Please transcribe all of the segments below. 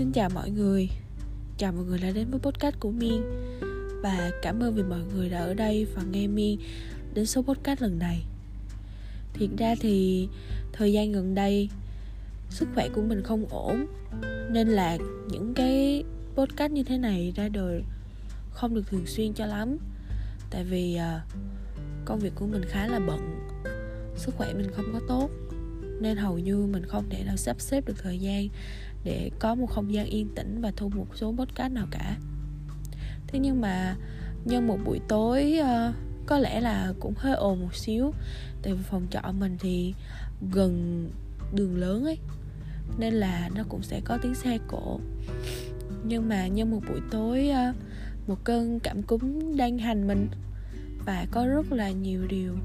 Xin chào mọi người. Chào mọi người đã đến với podcast của Miên. Và cảm ơn vì mọi người đã ở đây và nghe Miên đến số podcast lần này. Thiệt ra thì thời gian gần đây, Sức khỏe của mình không ổn. Nên là những cái podcast như thế này ra đời không được thường xuyên cho lắm. Tại vì à, công việc của mình khá là bận. Sức khỏe mình không có tốt nên hầu như mình không thể nào sắp xếp được thời gian để có một không gian yên tĩnh và thu một số podcast nào cả. Thế nhưng mà nhân một buổi tối uh, có lẽ là cũng hơi ồn một xíu. Tại vì phòng trọ mình thì gần đường lớn ấy nên là nó cũng sẽ có tiếng xe cộ. Nhưng mà nhân một buổi tối uh, một cơn cảm cúm đang hành mình và có rất là nhiều điều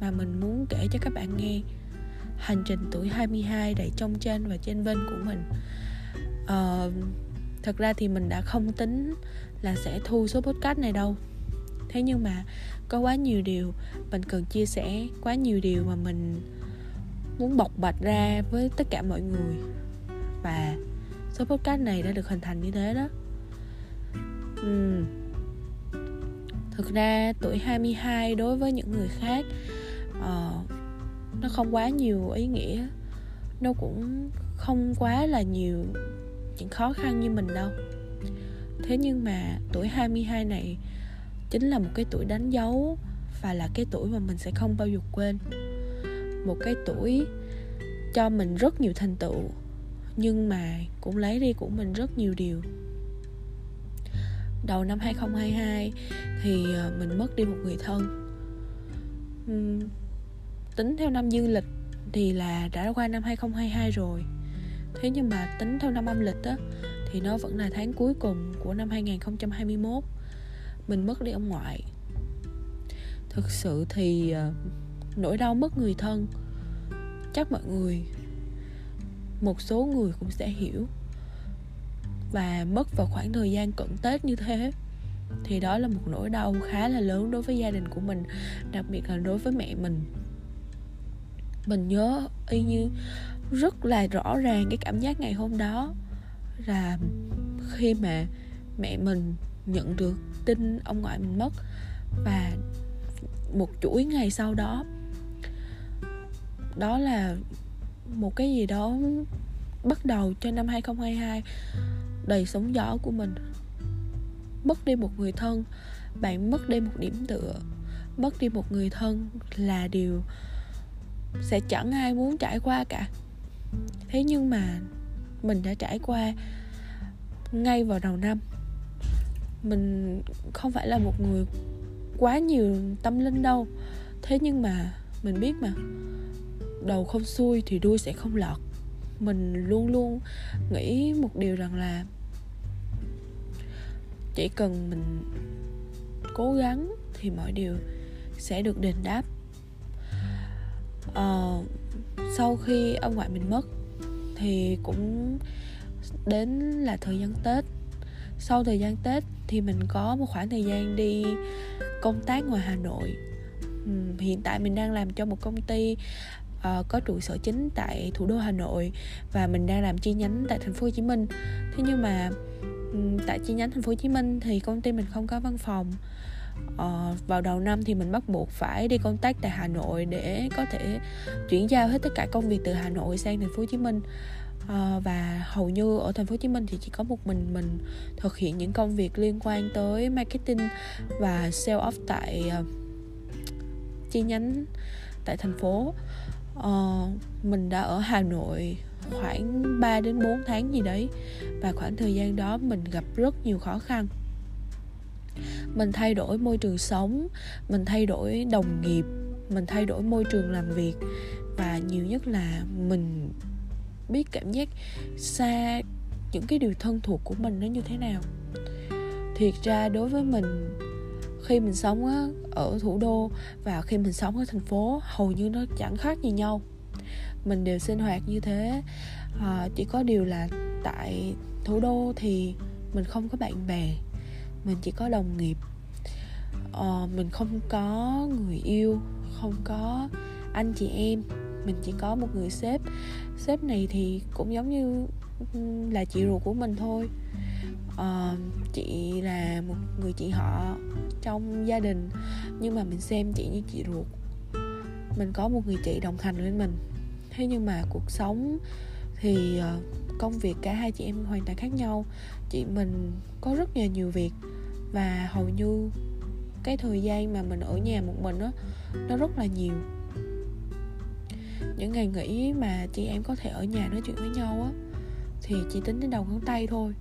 mà mình muốn kể cho các bạn nghe hành trình tuổi 22 đầy trong trên và trên vinh của mình. Uh, thật ra thì mình đã không tính là sẽ thu số podcast này đâu. Thế nhưng mà có quá nhiều điều mình cần chia sẻ quá nhiều điều mà mình muốn bộc bạch ra với tất cả mọi người. Và số podcast này đã được hình thành như thế đó. Uhm. thực ra tuổi 22 đối với những người khác uh, nó không quá nhiều ý nghĩa. Nó cũng không quá là nhiều những khó khăn như mình đâu. Thế nhưng mà tuổi 22 này chính là một cái tuổi đánh dấu và là cái tuổi mà mình sẽ không bao giờ quên. Một cái tuổi cho mình rất nhiều thành tựu, nhưng mà cũng lấy đi của mình rất nhiều điều. Đầu năm 2022 thì ờ, mình mất đi một người thân tính theo năm dương lịch thì là đã qua năm 2022 rồi. Thế nhưng mà tính theo năm âm lịch á, thì nó vẫn là tháng cuối cùng của năm 2021 mình mất đi ông ngoại. Thực sự thì ờ, nỗi đau mất người thân, chắc mọi người, một số người cũng sẽ hiểu. Và mất vào khoảng thời gian cận tết như thế, thì đó là một nỗi đau khá là lớn đối với gia đình của mình, đặc biệt là đối với mẹ mình mình nhớ y như rất là rõ ràng cái cảm giác ngày hôm đó là khi mà mẹ mình nhận được tin ông ngoại mình mất và một chuỗi ngày sau đó đó là một cái gì đó bắt đầu cho năm 2022 đầy sóng gió của mình. Mất đi một người thân, bạn mất đi một điểm tựa, mất đi một người thân là điều sẽ chẳng ai muốn trải qua cả. Thế nhưng mà mình đã trải qua ngay vào đầu năm. Mình không phải là một người quá nhiều tâm linh đâu. Thế nhưng mà mình biết mà, đầu không xuôi thì đuôi sẽ không lọt. Mình luôn luôn nghĩ một điều rằng là chỉ cần mình cố gắng thì mọi điều sẽ được đền đáp uh, sau khi ông ngoại mình mất thì cũng đến là thời gian tết. Sau thời gian tết thì mình có một khoảng thời gian đi công tác ngoài hà nội. Ừ, hiện tại mình đang làm cho một công ty uh, có trụ sở chính tại thủ đô hà nội và mình đang làm chi nhánh tại thành phố hồ chí minh. Thế nhưng mà ừ, tại chi nhánh thành phố hồ chí minh thì công ty mình không có văn phòng uh, vào đầu năm thì mình bắt buộc phải đi công tác tại Hà Nội để có thể chuyển giao hết tất cả công việc từ Hà Nội sang thành phố Hồ Chí Minh. Uh, và hầu như ở thành phố Hồ Chí Minh thì chỉ có một mình mình thực hiện những công việc liên quan tới marketing và sale off tại uh, chi nhánh tại thành phố. Uh, mình đã ở Hà Nội khoảng 3 đến 4 tháng gì đấy và khoảng thời gian đó mình gặp rất nhiều khó khăn mình thay đổi môi trường sống mình thay đổi đồng nghiệp mình thay đổi môi trường làm việc. Và nhiều nhất là mình biết cảm giác xa những cái điều thân thuộc của mình nó như thế nào. Thiệt ra đối với mình khi mình sống ở thủ đô và khi mình sống ở thành phố hầu như nó chẳng khác gì nhau. Mình đều sinh hoạt như thế. À, chỉ có điều là tại thủ đô thì mình không có bạn bè mình chỉ có đồng nghiệp. Uh, mình không có người yêu không có anh chị em. Mình chỉ có một người sếp. Sếp này thì cũng giống như là chị ruột của mình thôi. Uh, chị là một người chị họ trong gia đình nhưng mà mình xem chị như chị ruột. Mình có một người chị đồng hành với mình. Thế nhưng mà cuộc sống thì ờ, công việc cả hai chị em hoàn toàn khác nhau. Chị mình có rất là nhiều việc và hầu như cái thời gian mà mình ở nhà một mình đó, nó rất là nhiều. Những ngày nghỉ mà chị em có thể ở nhà nói chuyện với nhau á thì chỉ tính đến đầu ngón tay thôi.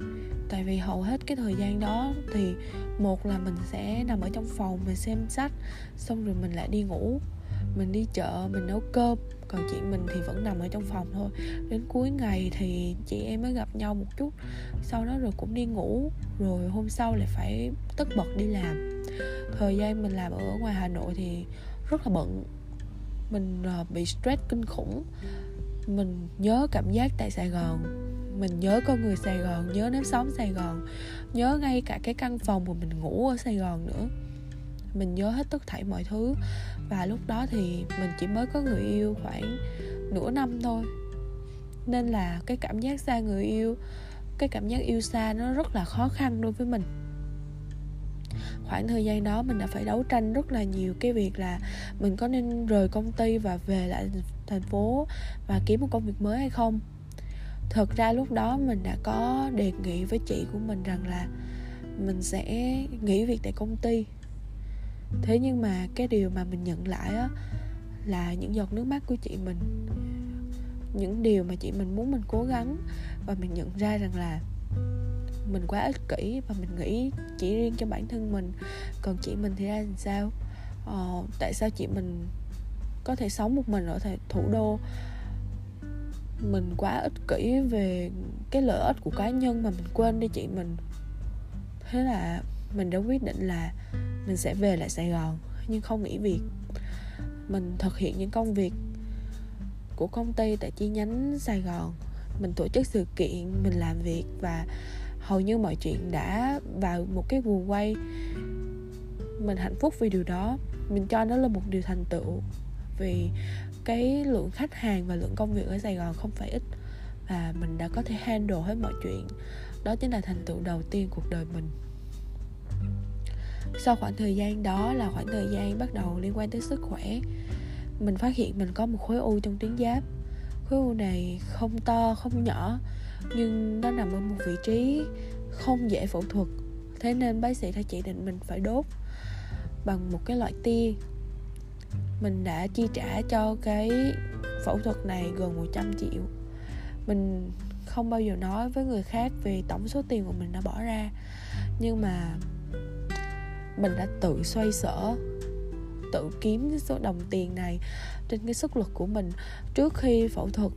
Tại vì hầu hết cái thời gian đó thì một là mình sẽ nằm ở trong phòng mình xem sách xong rồi mình lại đi ngủ mình đi chợ mình nấu cơm còn chị mình thì vẫn nằm ở trong phòng thôi. Đến cuối ngày thì chị em mới gặp nhau một chút. Sau đó rồi cũng đi ngủ, rồi hôm sau lại phải tất bật đi làm. Thời gian mình làm ở ngoài hà nội thì rất là bận. Mình ờ, bị stress kinh khủng. Mình nhớ cảm giác tại sài gòn. Mình nhớ con người sài gòn, nhớ nếp sống sài gòn. Nhớ ngay cả cái căn phòng mà mình ngủ ở sài gòn nữa mình nhớ hết tất thảy mọi thứ. Và lúc đó thì mình chỉ mới có người yêu khoảng nửa năm thôi. Nên là cái cảm giác xa người yêu, cái cảm giác yêu xa nó rất là khó khăn đối với mình. Khoảng thời gian đó mình đã phải đấu tranh rất là nhiều cái việc là mình có nên rời công ty và về lại thành phố và kiếm một công việc mới hay không. Thật ra lúc đó mình đã có đề nghị với chị của mình rằng là mình sẽ nghỉ việc tại công ty thế nhưng mà cái điều mà mình nhận lại á là những giọt nước mắt của chị mình. Những điều mà chị mình muốn mình cố gắng và mình nhận ra rằng là mình quá ích kỷ và mình nghĩ chỉ riêng cho bản thân mình. Còn chị mình thì ra làm sao? Ờ, tại sao chị mình có thể sống một mình ở thủ đô? Mình quá ích kỷ về cái lợi ích của cá nhân mà mình quên đi chị mình. Thế là mình đã quyết định là mình sẽ về lại sài gòn. Nhưng không nghỉ việc. Mình thực hiện những công việc của công ty tại chi nhánh sài gòn. Mình tổ chức sự kiện, mình làm việc và hầu như mọi chuyện đã vào một cái guồng quay. Mình hạnh phúc vì điều đó. Mình cho nó là một điều thành tựu vì cái lượng khách hàng và lượng công việc ở Sài Gòn không phải ít. Và mình đã có thể handle hết mọi chuyện. Đó chính là thành tựu đầu tiên cuộc đời mình sau khoảng thời gian đó là khoảng thời gian bắt đầu liên quan tới sức khỏe, mình phát hiện mình có một khối u trong tuyến giáp. Khối u này không to, không nhỏ, nhưng nó nằm ở một vị trí không dễ phẫu thuật. Thế nên bác sĩ đã chỉ định mình phải đốt bằng một cái loại tia. Mình đã chi trả cho cái phẫu thuật này gần 100 triệu. Mình không bao giờ nói với người khác về tổng số tiền mà mình đã bỏ ra, nhưng mà mình đã tự xoay sở, tự kiếm cái số đồng tiền này trên cái sức lực của mình. Trước khi phẫu thuật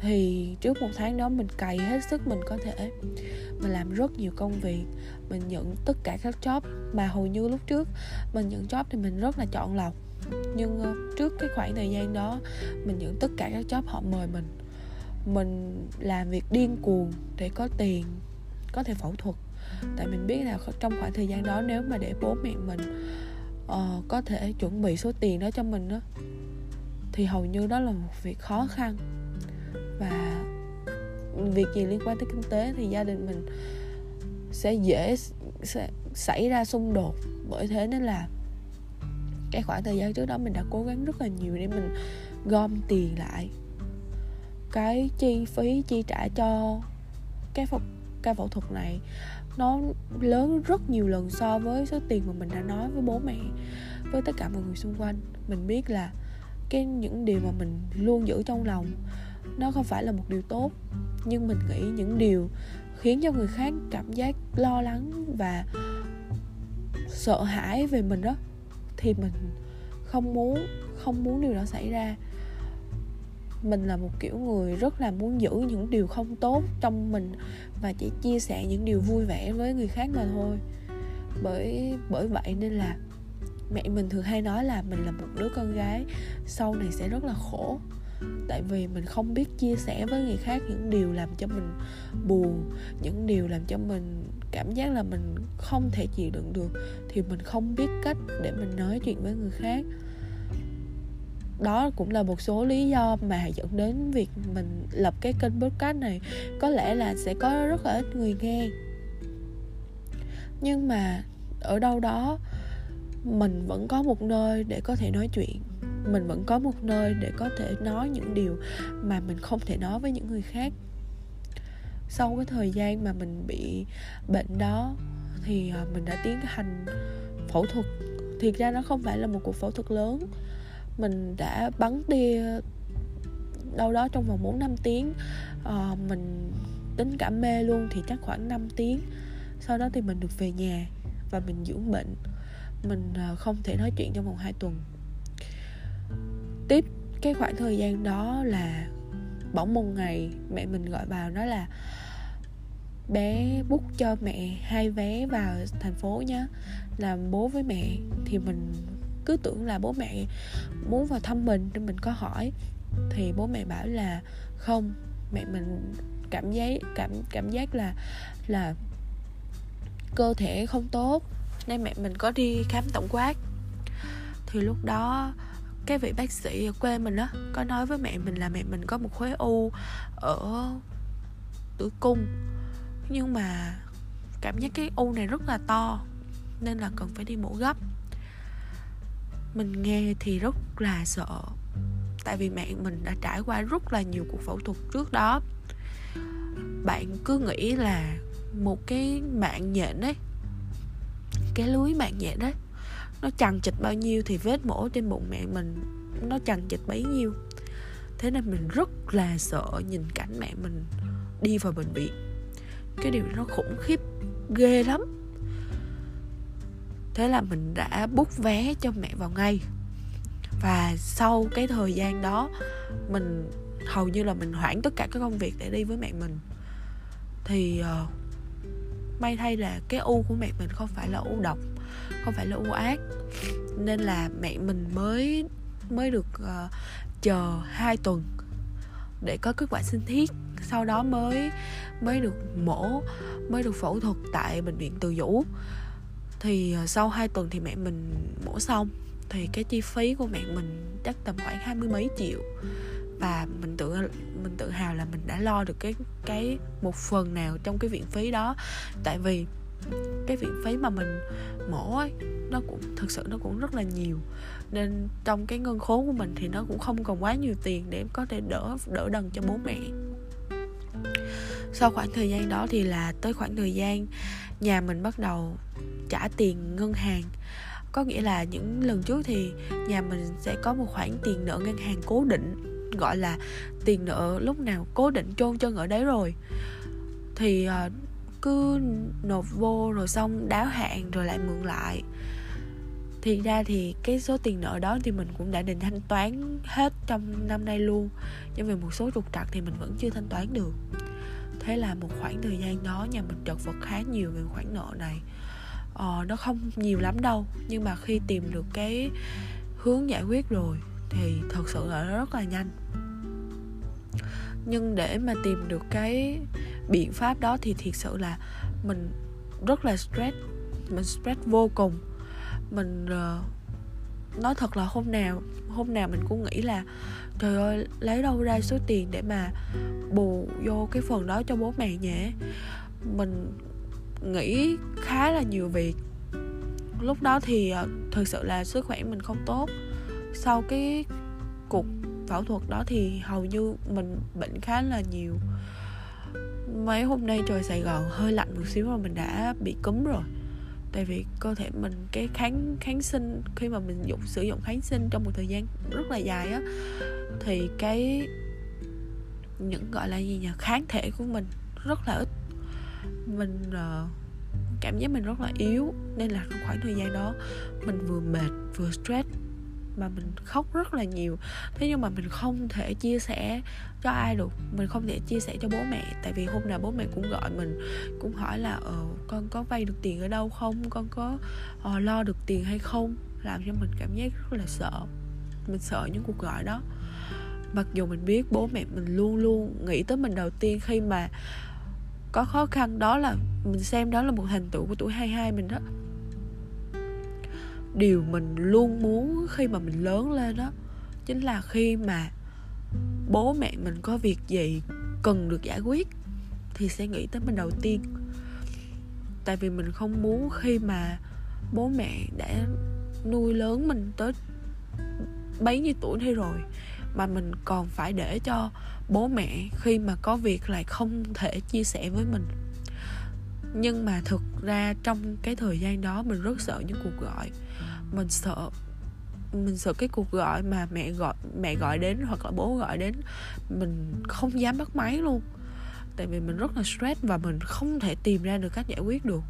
thì trước một tháng đó mình cày hết sức mình có thể. Mình làm rất nhiều công việc, mình nhận tất cả các job mà hầu như lúc trước mình nhận job thì mình rất là chọn lọc. Nhưng ờ, trước cái khoảng thời gian đó, mình nhận tất cả các job họ mời mình. Mình làm việc điên cuồng để có tiền, có thể phẫu thuật tại mình biết là trong khoảng thời gian đó nếu mà để bố mẹ mình uh, có thể chuẩn bị số tiền đó cho mình đó thì hầu như đó là một việc khó khăn. Và việc gì liên quan tới kinh tế thì gia đình mình sẽ dễ sẽ xảy ra xung đột. Bởi thế nên là cái khoảng thời gian trước đó mình đã cố gắng rất là nhiều để mình gom tiền lại. Cái chi phí chi trả cho cái phục ca phẫu thuật này nó lớn rất nhiều lần so với số tiền mà mình đã nói với bố mẹ, với tất cả mọi người xung quanh. Mình biết là cái những điều mà mình luôn giữ trong lòng nó không phải là một điều tốt, nhưng mình nghĩ những điều khiến cho người khác cảm giác lo lắng và sợ hãi về mình đó, thì mình không muốn không muốn điều đó xảy ra. Mình là một kiểu người rất là muốn giữ những điều không tốt trong mình và chỉ chia sẻ những điều vui vẻ với người khác mà thôi. Bởi bởi vậy nên là mẹ mình thường hay nói là mình là một đứa con gái sau này sẽ rất là khổ. Tại vì mình không biết chia sẻ với người khác những điều làm cho mình buồn, những điều làm cho mình cảm giác là mình không thể chịu đựng được, thì mình không biết cách để mình nói chuyện với người khác đó cũng là một số lý do mà dẫn đến việc mình lập cái kênh podcast này. Có lẽ là sẽ có rất là ít người nghe. Nhưng mà ở đâu đó, mình vẫn có một nơi để có thể nói chuyện. Mình vẫn có một nơi để có thể nói những điều mà mình không thể nói với những người khác. Sau cái thời gian mà mình bị bệnh đó, thì à, mình đã tiến hành phẫu thuật. Thiệt ra nó không phải là một cuộc phẫu thuật lớn mình đã bắn tia đâu đó trong vòng 4 năm tiếng. À, mình tính cả mê luôn thì chắc khoảng 5 tiếng. Sau đó thì mình được về nhà và mình dưỡng bệnh. Mình à, không thể nói chuyện trong vòng 2 tuần. Tiếp cái khoảng thời gian đó là bỗng một ngày mẹ mình gọi vào nói là bé bút cho mẹ hai vé vào thành phố nhé làm bố với mẹ. Thì mình cứ tưởng là bố mẹ muốn vào thăm mình nên mình có hỏi. Thì bố mẹ bảo là không, mẹ mình cảm giác, cảm cảm giác là là cơ thể không tốt, nên mẹ mình có đi khám tổng quát. Thì lúc đó, cái vị bác sĩ ở quê mình á, có nói với mẹ mình là mẹ mình có một khối u ở tử cung. Nhưng mà cảm giác cái u này rất là to, nên là cần phải đi mổ gấp mình nghe thì rất là sợ. Tại vì mẹ mình đã trải qua rất là nhiều cuộc phẫu thuật trước đó. Bạn cứ nghĩ là một cái mạng nhện ấy, cái lưới mạng nhện đấy nó chằng chịch bao nhiêu thì vết mổ trên bụng mẹ mình nó chằng chịch bấy nhiêu. Thế nên mình rất là sợ nhìn cảnh mẹ mình đi vào bệnh viện. Cái điều nó khủng khiếp, ghê lắm thế là mình đã bút vé cho mẹ vào ngay. Và sau cái thời gian đó mình hầu như là mình hoãn tất cả các công việc để đi với mẹ mình. Thì uh, may thay là cái u của mẹ mình không phải là u độc không phải là u ác. Nên là mẹ mình mới mới được uh, chờ 2 tuần để có kết quả sinh thiết. Sau đó mới mới được mổ mới được phẫu thuật tại bệnh viện từ dũ thì ờ, sau 2 tuần thì mẹ mình mổ xong. Thì cái chi phí của mẹ mình chắc tầm khoảng hai mươi mấy triệu. Và mình tự mình tự hào là mình đã lo được cái cái một phần nào trong cái viện phí đó. Tại vì cái viện phí mà mình mổ ấy, nó cũng, thực sự nó cũng rất là nhiều. Nên trong cái ngân khố của mình thì nó cũng không còn quá nhiều tiền để có thể đỡ đỡ đần cho bố mẹ. Sau khoảng thời gian đó thì là tới khoảng thời gian nhà mình bắt đầu trả tiền ngân hàng. Có nghĩa là những lần trước thì nhà mình sẽ có một khoản tiền nợ ngân hàng cố định, gọi là tiền nợ lúc nào cố định chôn chân ở đấy rồi. Thì ờ, cứ nộp vô rồi xong đáo hạn rồi lại mượn lại. Thì ra thì cái số tiền nợ đó thì mình cũng đã định thanh toán hết trong năm nay luôn, nhưng vì một số trục trặc thì mình vẫn chưa thanh toán được. Thế là một khoảng thời gian đó nhà mình chật vật khá nhiều về khoản nợ này ờ, nó không nhiều lắm đâu nhưng mà khi tìm được cái hướng giải quyết rồi thì thật sự là nó rất là nhanh. Nhưng để mà tìm được cái biện pháp đó thì thiệt sự là mình rất là stress mình stress vô cùng. Mình uh, nói thật là hôm nào hôm nào mình cũng nghĩ là trời ơi lấy đâu ra số tiền để mà bù vô cái phần đó cho bố mẹ nhỉ? Mình nghĩ khá là nhiều việc lúc đó thì ờ, thực sự là sức khỏe mình không tốt. Sau cái cuộc phẫu thuật đó thì hầu như mình bệnh khá là nhiều. Mấy hôm nay trời Sài Gòn hơi lạnh một xíu mà mình đã bị cúm rồi. Tại vì cơ thể mình, cái kháng kháng sinh, khi mà mình dùng sử dụng kháng sinh trong một thời gian rất là dài á, thì cái, những, gọi là gì nhỉ, kháng thể của mình rất là ít mình uh, cảm giác mình rất là yếu nên là trong khoảng thời gian đó mình vừa mệt vừa stress mà mình khóc rất là nhiều. Thế nhưng mà mình không thể chia sẻ cho ai được mình không thể chia sẻ cho bố mẹ tại vì hôm nào bố mẹ cũng gọi mình cũng hỏi là ờ con có vay được tiền ở đâu không? Con có ờ, lo được tiền hay không? Làm cho mình cảm giác rất là sợ mình sợ những cuộc gọi đó. Mặc dù mình biết bố mẹ mình luôn luôn nghĩ tới mình đầu tiên khi mà có khó khăn, đó là mình xem đó là một thành tựu của tuổi 22 mình đó. Điều mình luôn muốn khi mà mình lớn lên đó, chính là khi mà bố mẹ mình có việc gì cần được giải quyết thì sẽ nghĩ tới mình đầu tiên. Tại vì mình không muốn khi mà bố mẹ đã nuôi lớn mình tới bấy nhiêu tuổi thế rồi mà mình còn phải để cho bố mẹ khi mà có việc lại không thể chia sẻ với mình. Nhưng mà thực ra trong cái thời gian đó mình rất sợ những cuộc gọi. Mình sợ mình sợ cái cuộc gọi mà mẹ gọi mẹ gọi đến hoặc là bố gọi đến, mình không dám bắt máy luôn. Tại vì mình rất là stress và mình không thể tìm ra được cách giải quyết được.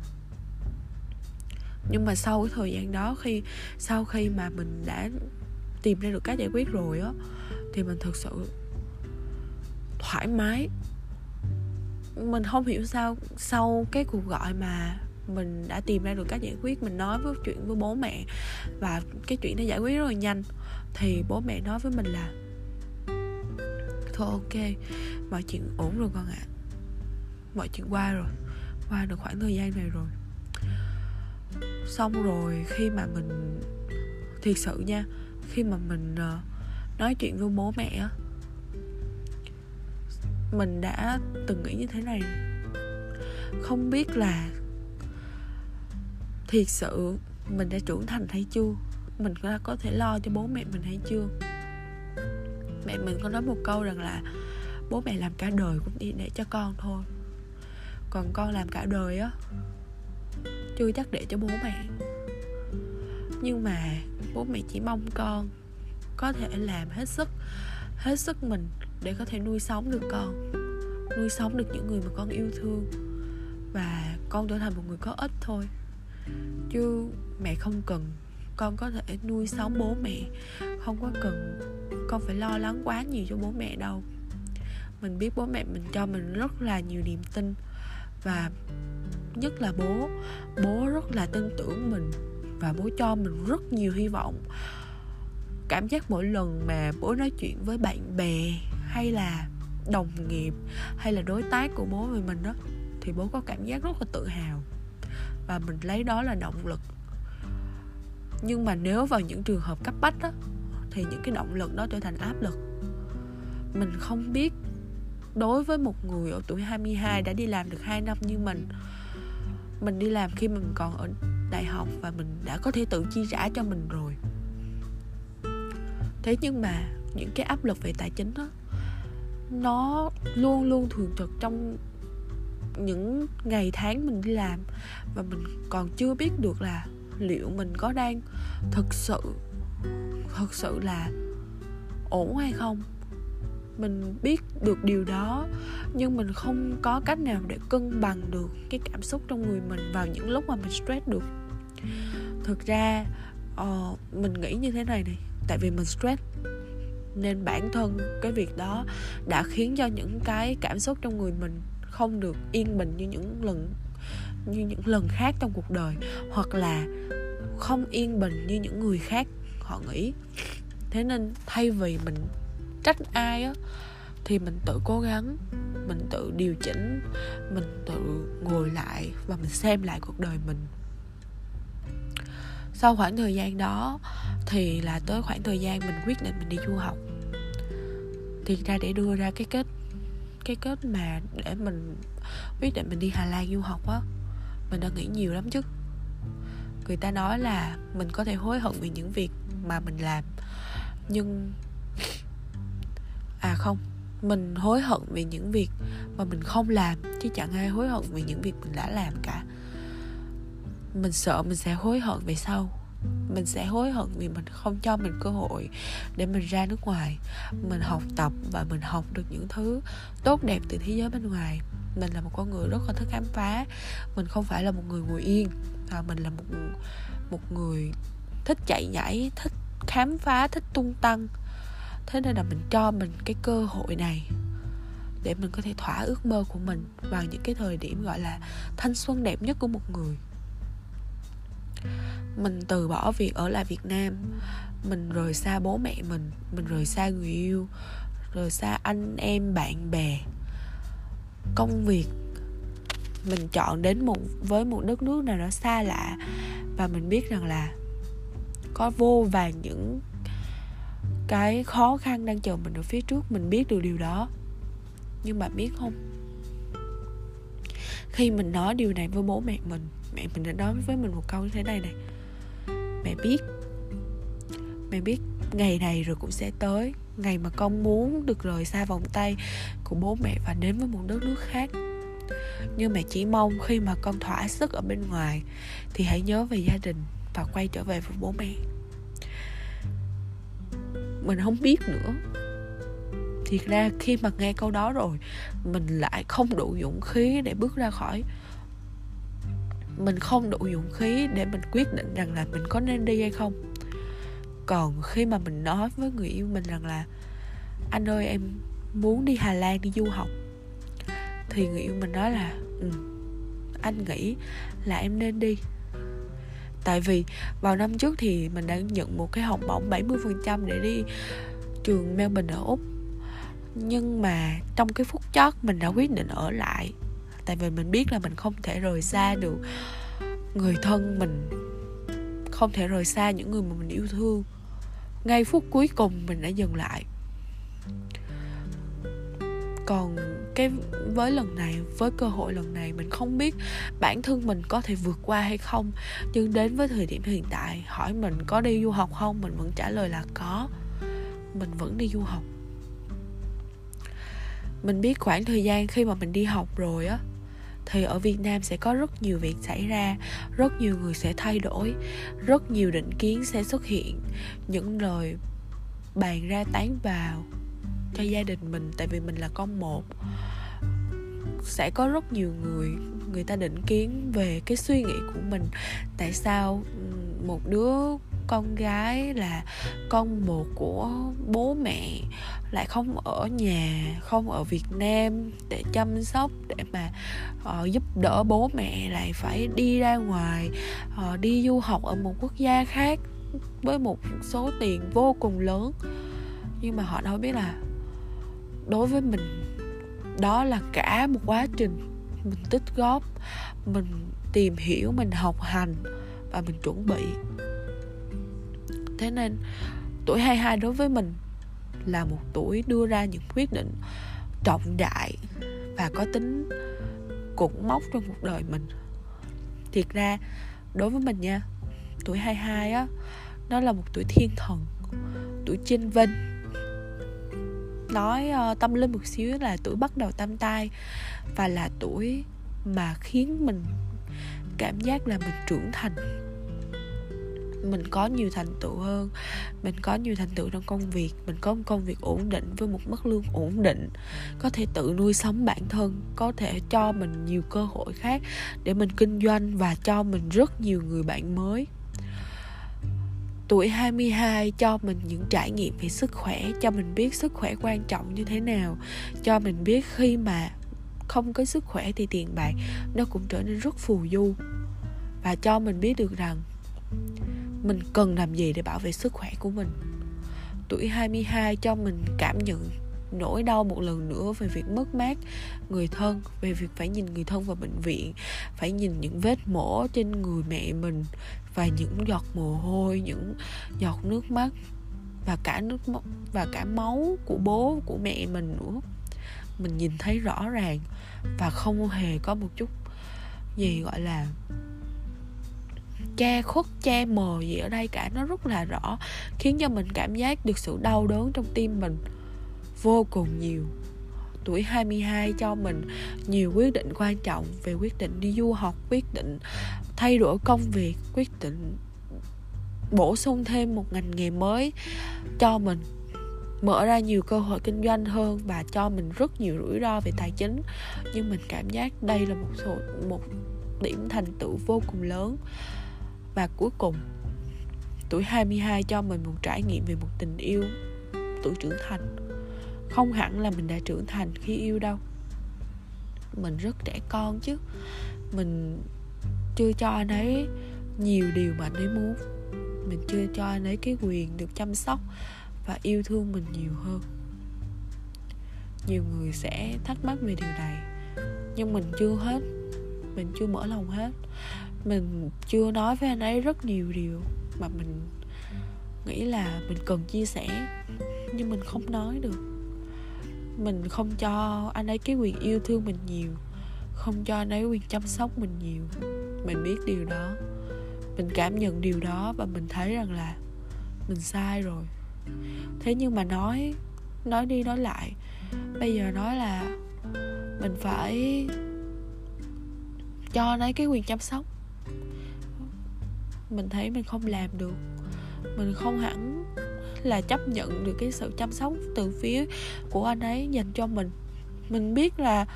Nhưng mà sau cái thời gian đó khi, sau khi mà mình đã tìm ra được cách giải quyết rồi á, thì mình thực sự thoải mái mình không hiểu sao sau cái cuộc gọi mà mình đã tìm ra được cách giải quyết mình nói với chuyện với bố mẹ và cái chuyện nó giải quyết rất là nhanh thì bố mẹ nói với mình là thôi ok mọi chuyện ổn rồi con ạ à. mọi chuyện qua rồi qua được khoảng thời gian này rồi xong rồi khi mà mình thiệt sự nha khi mà mình uh, nói chuyện với bố mẹ á mình đã từng nghĩ như thế này. Không biết là thiệt sự mình đã trưởng thành hay chưa? Mình đã có thể lo cho bố mẹ mình hay chưa? Mẹ mình có nói một câu rằng là bố mẹ làm cả đời cũng chỉ để cho con thôi. Còn con làm cả đời á, chưa chắc để cho bố mẹ. Nhưng mà bố mẹ chỉ mong con có thể làm hết sức hết sức mình để có thể nuôi sống được con, nuôi sống được những người mà con yêu thương và con trở thành một người có ích thôi. Chứ mẹ không cần con có thể nuôi sống bố mẹ, không có cần con phải lo lắng quá nhiều cho bố mẹ đâu. Mình biết bố mẹ mình cho mình rất là nhiều niềm tin và nhất là bố bố rất là tin tưởng mình và bố cho mình rất nhiều hy vọng. Cảm giác mỗi lần mà bố nói chuyện với bạn bè hay là đồng nghiệp hay là đối tác của bố về mình đó thì bố có cảm giác rất là tự hào. Và mình lấy đó là động lực. Nhưng mà nếu vào những trường hợp cấp bách đó thì những cái động lực đó trở thành áp lực. Mình không biết đối với một người ở tuổi 22 đã đi làm được 2 năm như mình mình đi làm khi mình còn ở đại học và mình đã có thể tự chi trả cho mình rồi. Thế nhưng mà những cái áp lực về tài chính đó nó luôn luôn thường trực trong những ngày tháng mình đi làm. Và mình còn chưa biết được là liệu mình có đang thực sự thực sự là ổn hay không. Mình biết được điều đó nhưng mình không có cách nào để cân bằng được cái cảm xúc trong người mình vào những lúc mà mình stress được. Thực ra uh, mình nghĩ như thế này này. Tại vì mình stress nên bản thân cái việc đó đã khiến cho những cái cảm xúc trong người mình không được yên bình như những lần, như những lần khác trong cuộc đời, hoặc là không yên bình như những người khác, họ nghĩ. Thế nên thay vì mình trách ai á, thì mình tự cố gắng, mình tự điều chỉnh, mình tự ngồi lại và mình xem lại cuộc đời mình sau khoảng thời gian đó thì là tới khoảng thời gian mình quyết định mình đi du học. Thì ra để đưa ra cái kết cái kết mà để mình quyết định mình đi Hà Lan du học á, mình đã nghĩ nhiều lắm chứ. Người ta nói là mình có thể hối hận vì những việc mà mình làm, nhưng à không, mình hối hận vì những việc mà mình không làm, chứ chẳng ai hối hận vì những việc mình đã làm cả mình sợ mình sẽ hối hận về sau. Mình sẽ hối hận vì mình không cho mình cơ hội để mình ra nước ngoài. Mình học tập và mình học được những thứ tốt đẹp từ thế giới bên ngoài. Mình là một con người rất là thích khám phá. Mình không phải là một người ngồi yên, mà mình là một một người thích chạy nhảy, thích khám phá, thích tung tăng. Thế nên là mình cho mình cái cơ hội này để mình có thể thỏa ước mơ của mình vào những cái thời điểm gọi là thanh xuân đẹp nhất của một người mình từ bỏ việc ở lại Việt Nam. Mình rời xa bố mẹ mình. Mình rời xa người yêu. Rời xa anh em, bạn bè. Công việc mình chọn đến một, với một đất nước nào đó xa lạ. Và mình biết rằng là có vô vàng những cái khó khăn đang chờ mình ở phía trước. Mình biết được điều đó. Nhưng mà biết không? Khi mình nói điều này với bố mẹ mình mẹ, mình đã nói với mình một câu như thế này này. Mẹ biết mẹ biết ngày này rồi cũng sẽ tới. Ngày mà con muốn được rời xa vòng tay của bố mẹ và đến với một đất nước khác. Nhưng mẹ chỉ mong khi mà con thỏa sức ở bên ngoài thì hãy nhớ về gia đình và quay trở về với bố mẹ. Mình không biết nữa. Thiệt ra khi mà nghe câu đó rồi, mình lại không đủ dũng khí để bước ra khỏi mình không đủ dũng khí để mình quyết định rằng là mình có nên đi hay không. Còn khi mà mình nói với người yêu mình rằng là anh ơi em muốn đi hà lan đi du học. Thì người yêu mình nói là ừ, anh nghĩ là em nên đi. Tại vì vào năm trước thì mình đã nhận một cái học bổng 70% để đi trường Melbourne ở Úc. Nhưng mà trong cái phút chót mình đã quyết định ở lại tại vì mình biết là mình không thể rời xa được người thân mình. Không thể rời xa những người mà mình yêu thương. Ngay phút cuối cùng mình đã dừng lại. Còn cái, với lần này, với cơ hội lần này, mình không biết bản thân mình có thể vượt qua hay không. Nhưng đến với thời điểm hiện tại, hỏi mình có đi du học không, mình vẫn trả lời là có. Mình vẫn đi du học. Mình biết khoảng thời gian khi mà mình đi học rồi á thì ở Việt Nam sẽ có rất nhiều việc xảy ra, rất nhiều người sẽ thay đổi, rất nhiều định kiến sẽ xuất hiện, những lời bàn ra tán vào cho gia đình mình tại vì mình là con một. Sẽ có rất nhiều người người ta định kiến về cái suy nghĩ của mình tại sao một đứa con gái là con một của bố mẹ lại không ở nhà không ở việt nam để chăm sóc để mà uh, giúp đỡ bố mẹ lại phải đi ra ngoài uh, đi du học ở một quốc gia khác với một số tiền vô cùng lớn. Nhưng mà họ đâu biết là đối với mình đó là cả một quá trình mình tích góp mình tìm hiểu mình học hành và mình chuẩn bị thế nên tuổi 22 đối với mình là một tuổi đưa ra những quyết định trọng đại và có tính cột mốc trong cuộc đời mình. Thiệt ra đối với mình nha tuổi 22 á nó là một tuổi thiên thần tuổi chinh vinh nói uh, tâm linh một xíu là tuổi bắt đầu tam tai và là tuổi mà khiến mình cảm giác là mình trưởng thành mình có nhiều thành tựu hơn. Mình có nhiều thành tựu trong công việc, mình có một công việc ổn định với một mức lương ổn định, có thể tự nuôi sống bản thân, có thể cho mình nhiều cơ hội khác để mình kinh doanh và cho mình rất nhiều người bạn mới. Tuổi 22 cho mình những trải nghiệm về sức khỏe, cho mình biết sức khỏe quan trọng như thế nào, cho mình biết khi mà không có sức khỏe thì tiền bạc nó cũng trở nên rất phù du và cho mình biết được rằng mình cần làm gì để bảo vệ sức khỏe của mình? Tuổi 22 cho mình cảm nhận nỗi đau một lần nữa về việc mất mát người thân, về việc phải nhìn người thân vào bệnh viện, phải nhìn những vết mổ trên người mẹ mình và những giọt mồ hôi, những giọt nước mắt và cả nước và cả máu của bố, của mẹ mình nữa. Mình nhìn thấy rõ ràng và không hề có một chút gì gọi là che khuất che mờ gì ở đây cả nó rất là rõ khiến cho mình cảm giác được sự đau đớn trong tim mình vô cùng nhiều. Tuổi 22 cho mình nhiều quyết định quan trọng về quyết định đi du học, quyết định thay đổi công việc, quyết định bổ sung thêm một ngành nghề mới cho mình mở ra nhiều cơ hội kinh doanh hơn và cho mình rất nhiều rủi ro về tài chính. Nhưng mình cảm giác đây là một số một điểm thành tựu vô cùng lớn và cuối cùng, tuổi 22 cho mình một trải nghiệm về một tình yêu, tuổi trưởng thành. Không hẳn là mình đã trưởng thành khi yêu đâu. Mình rất trẻ con chứ. Mình chưa cho anh ấy nhiều điều mà anh ấy muốn. Mình chưa cho anh ấy cái quyền được chăm sóc và yêu thương mình nhiều hơn. Nhiều người sẽ thắc mắc về điều này, nhưng mình chưa hết. Mình chưa mở lòng hết mình chưa nói với anh ấy rất nhiều điều mà mình nghĩ là mình cần chia sẻ. Nhưng mình không nói được. Mình không cho anh ấy cái quyền yêu thương mình nhiều. Không cho anh ấy quyền chăm sóc mình nhiều. Mình biết điều đó. Mình cảm nhận điều đó và mình thấy rằng là mình sai rồi. Thế nhưng mà nói nói đi nói lại. Bây giờ nói là mình phải cho anh ấy cái quyền chăm sóc mình thấy mình không làm được. Mình không hẳn là chấp nhận được cái sự chăm sóc từ phía của anh ấy dành cho mình. Mình biết là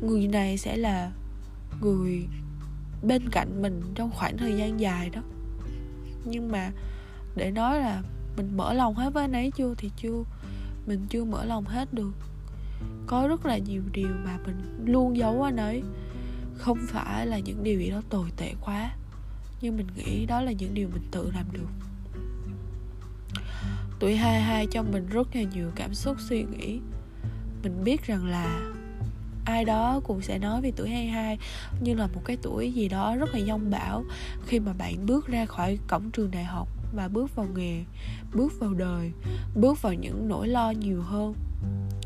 người này sẽ là người bên cạnh mình trong khoảng thời gian dài đó. Nhưng mà để nói là mình mở lòng hết với anh ấy chưa thì chưa, mình chưa mở lòng hết được. Có rất là nhiều điều mà mình luôn giấu anh ấy. Không phải là những điều gì đó tồi tệ quá nhưng mình nghĩ đó là những điều mình tự làm được. Tuổi 22 cho mình rất là nhiều cảm xúc, suy nghĩ. Mình biết rằng là ai đó cũng sẽ nói về tuổi 22 như là một cái tuổi gì đó rất là dông bão khi mà bạn bước ra khỏi cổng trường đại học và bước vào nghề, bước vào đời, bước vào những nỗi lo nhiều hơn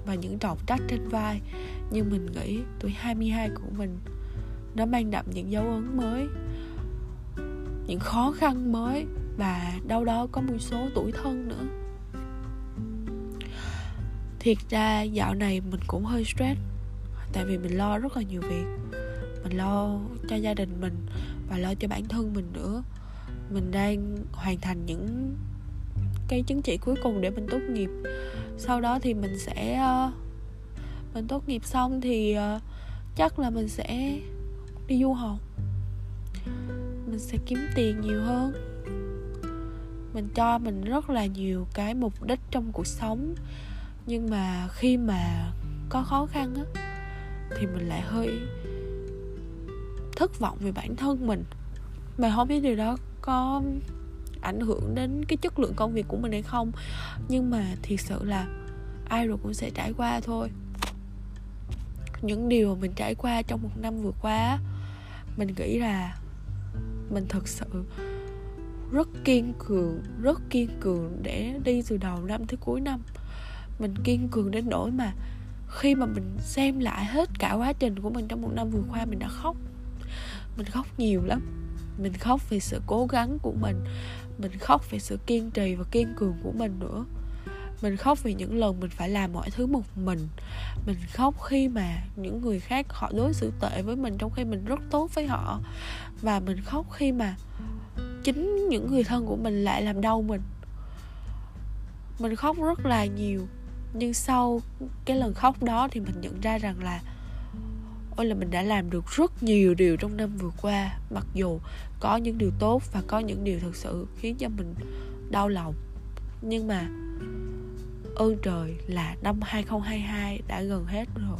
và những trọng trách trên vai. Nhưng mình nghĩ tuổi 22 của mình nó mang đậm những dấu ấn mới những khó khăn mới và đâu đó có một số tuổi thân nữa. Thiệt ra dạo này mình cũng hơi stress, tại vì mình lo rất là nhiều việc. Mình lo cho gia đình mình và lo cho bản thân mình nữa. Mình đang hoàn thành những cái chứng chỉ cuối cùng để mình tốt nghiệp. Sau đó thì mình sẽ ờ, mình tốt nghiệp xong thì ờ, chắc là mình sẽ đi du học mình sẽ kiếm tiền nhiều hơn. Mình cho mình rất là nhiều cái mục đích trong cuộc sống. Nhưng mà khi mà có khó khăn á, thì mình lại hơi thất vọng về bản thân mình. Mà không biết điều đó có ảnh hưởng đến cái chất lượng công việc của mình hay không. Nhưng mà thiệt sự là ai rồi cũng sẽ trải qua thôi. Những điều mà mình trải qua trong một năm vừa qua mình nghĩ là mình thật sự rất kiên cường, rất kiên cường để đi từ đầu năm tới cuối năm. Mình kiên cường đến nỗi mà khi mà mình xem lại hết cả quá trình của mình trong một năm vừa qua, mình đã khóc. Mình khóc nhiều lắm. Mình khóc vì sự cố gắng của mình. Mình khóc vì sự kiên trì và kiên cường của mình nữa mình khóc vì những lần mình phải làm mọi thứ một mình. Mình khóc khi mà những người khác họ đối xử tệ với mình trong khi mình rất tốt với họ. Và mình khóc khi mà chính những người thân của mình lại làm đau mình. Mình khóc rất là nhiều, nhưng sau cái lần khóc đó thì mình nhận ra rằng là, ôi là mình đã làm được rất nhiều điều trong năm vừa qua, mặc dù có những điều tốt và có những điều thật sự khiến cho mình đau lòng. Nhưng mà ơn trời, là năm 2022 đã gần hết rồi.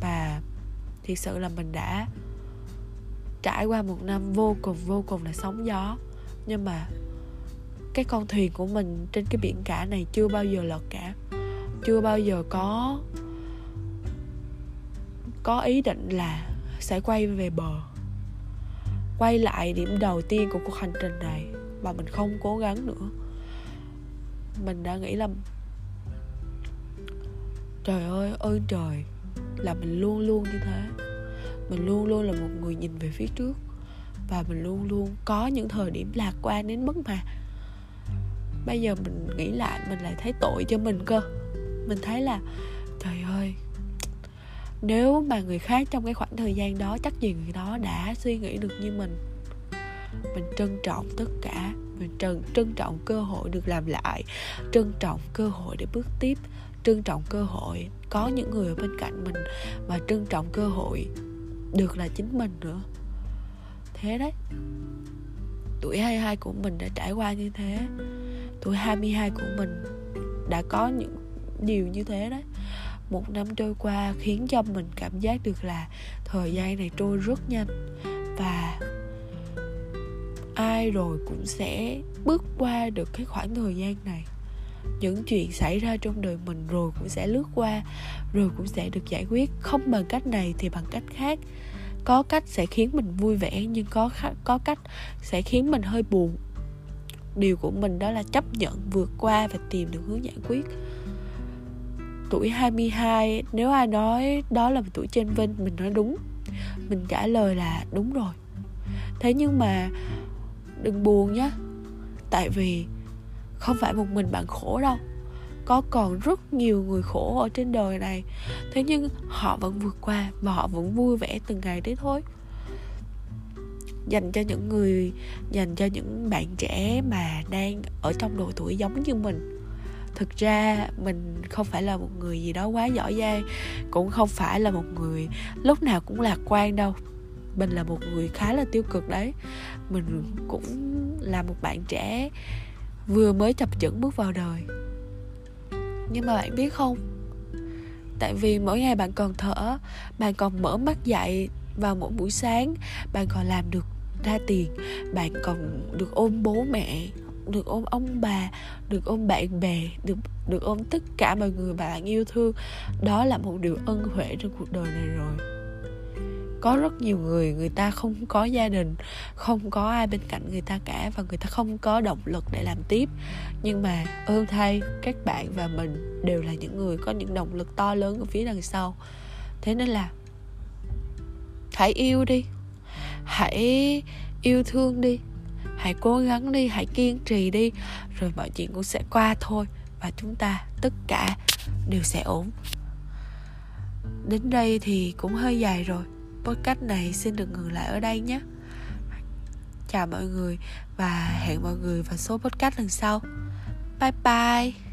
Và thực sự là mình đã trải qua một năm vô cùng vô cùng là sóng gió. Nhưng mà cái con thuyền của mình trên cái biển cả này chưa bao giờ lật cả. Chưa bao giờ có có ý định là sẽ quay về bờ. Quay lại điểm đầu tiên của cuộc hành trình này và mình không cố gắng nữa. Mình đã nghĩ là trời ơi ơn trời. Là mình luôn luôn như thế. Mình luôn luôn là một người nhìn về phía trước. Và mình luôn luôn có những thời điểm lạc quan đến mức mà bây giờ mình nghĩ lại, mình lại thấy tội cho mình cơ. Mình thấy là, trời ơi, nếu mà người khác trong cái khoảng thời gian đó, chắc gì người đó đã suy nghĩ được như mình. Mình trân trọng tất cả. Mình trân trân trọng cơ hội được làm lại. Trân trọng cơ hội để bước tiếp trân trọng cơ hội. Có những người ở bên cạnh mình và trân trọng cơ hội được là chính mình nữa. Thế đấy. Tuổi 22 của mình đã trải qua như thế. Tuổi 22 của mình đã có những điều như thế đấy. Một năm trôi qua khiến cho mình cảm giác được là thời gian này trôi rất nhanh và ai rồi cũng sẽ bước qua được cái khoảng thời gian này những chuyện xảy ra trong đời mình rồi cũng sẽ lướt qua, rồi cũng sẽ được giải quyết. Không bằng cách này thì bằng cách khác. Có cách sẽ khiến mình vui vẻ, nhưng có có cách sẽ khiến mình hơi buồn. Điều của mình đó là chấp nhận vượt qua và tìm được hướng giải quyết. Tuổi 22 nếu ai nói đó là tuổi trên vinh mình nói đúng. Mình trả lời là đúng rồi. Thế nhưng mà đừng buồn nhé tại vì không phải một mình bạn khổ đâu. Có còn rất nhiều người khổ ở trên đời này. Thế nhưng họ vẫn vượt qua và họ vẫn vui vẻ từng ngày đấy thôi. Dành cho những người, dành cho những bạn trẻ mà đang ở trong độ tuổi giống như mình. Thực ra mình không phải là một người gì đó quá giỏi giang, cũng không phải là một người lúc nào cũng lạc quan đâu. Mình là một người khá là tiêu cực đấy. Mình cũng là một bạn trẻ vừa mới chập chững bước vào đời. Nhưng mà bạn biết không? Tại vì mỗi ngày bạn còn thở, bạn còn mở mắt dậy vào mỗi buổi sáng, bạn còn làm được ra tiền, bạn còn được ôm bố mẹ, được ôm ông bà, được ôm bạn bè, được được ôm tất cả mọi người bạn yêu thương. Đó là một điều ân huệ trong cuộc đời này rồi có rất nhiều người người ta không có gia đình, không có ai bên cạnh người ta cả và người ta không có động lực để làm tiếp. Nhưng mà ơn thay các bạn và mình đều là những người có những động lực to lớn ở phía đằng sau. Thế nên là hãy yêu đi. Hãy yêu thương đi. Hãy cố gắng đi, hãy kiên trì đi. Rồi mọi chuyện cũng sẽ qua thôi và chúng ta tất cả đều sẽ ổn. Đến đây thì cũng hơi dài rồi podcast này xin được ngừng lại ở đây nhé. Chào mọi người và hẹn mọi người vào số podcast lần sau. Bye bye.